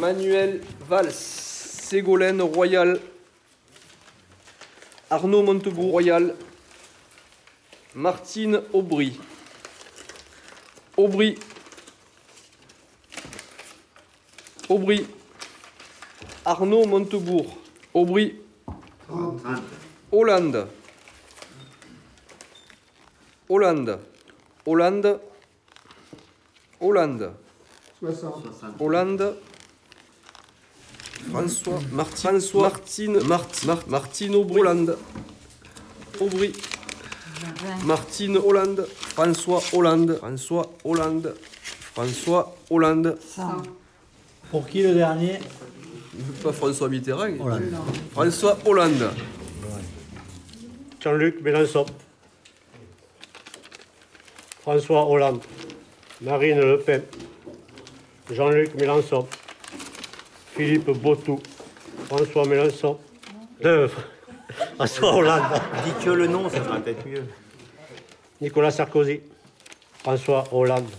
Manuel Valls, Ségolène Royal, Arnaud Montebourg Royal, Martine Aubry, Aubry, Aubry, Arnaud Montebourg, Aubry, Hollande, Hollande, Hollande, Hollande, Hollande, François, Martine, François, Martine, Mart, Mar- Martine Aubry, Hollande, Aubry, Martine Hollande, François Hollande, François Hollande, François Hollande, Pour qui le dernier? Pas François Mitterrand, Hollande. François Hollande, Jean-Luc Mélenchon. François Hollande. Marine Le Pen. Jean-Luc Mélenchon. Philippe Botou. François Mélenchon. Euh, François Hollande. Dis que le nom, ça sera peut-être mieux. Nicolas Sarkozy. François Hollande.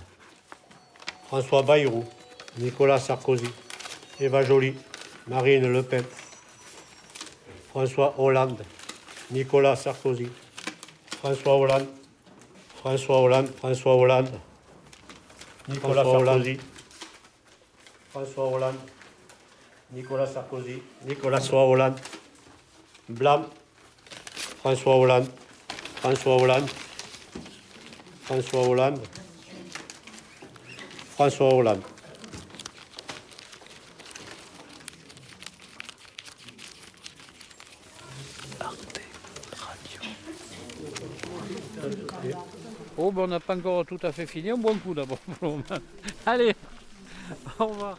François Bayrou. Nicolas Sarkozy. Eva Joly. Marine Le Pen. François Hollande. Nicolas Sarkozy. François Hollande. François Hollande. François Hollande. Nicolas Sarkozy. François Hollande. Nicolas Sarkozy. Nicolas Hollande. Blanc. François Hollande. François Hollande. François Hollande. François Hollande. Oh, ben on n'a pas encore tout à fait fini. Un coup d'abord. Allez, au revoir.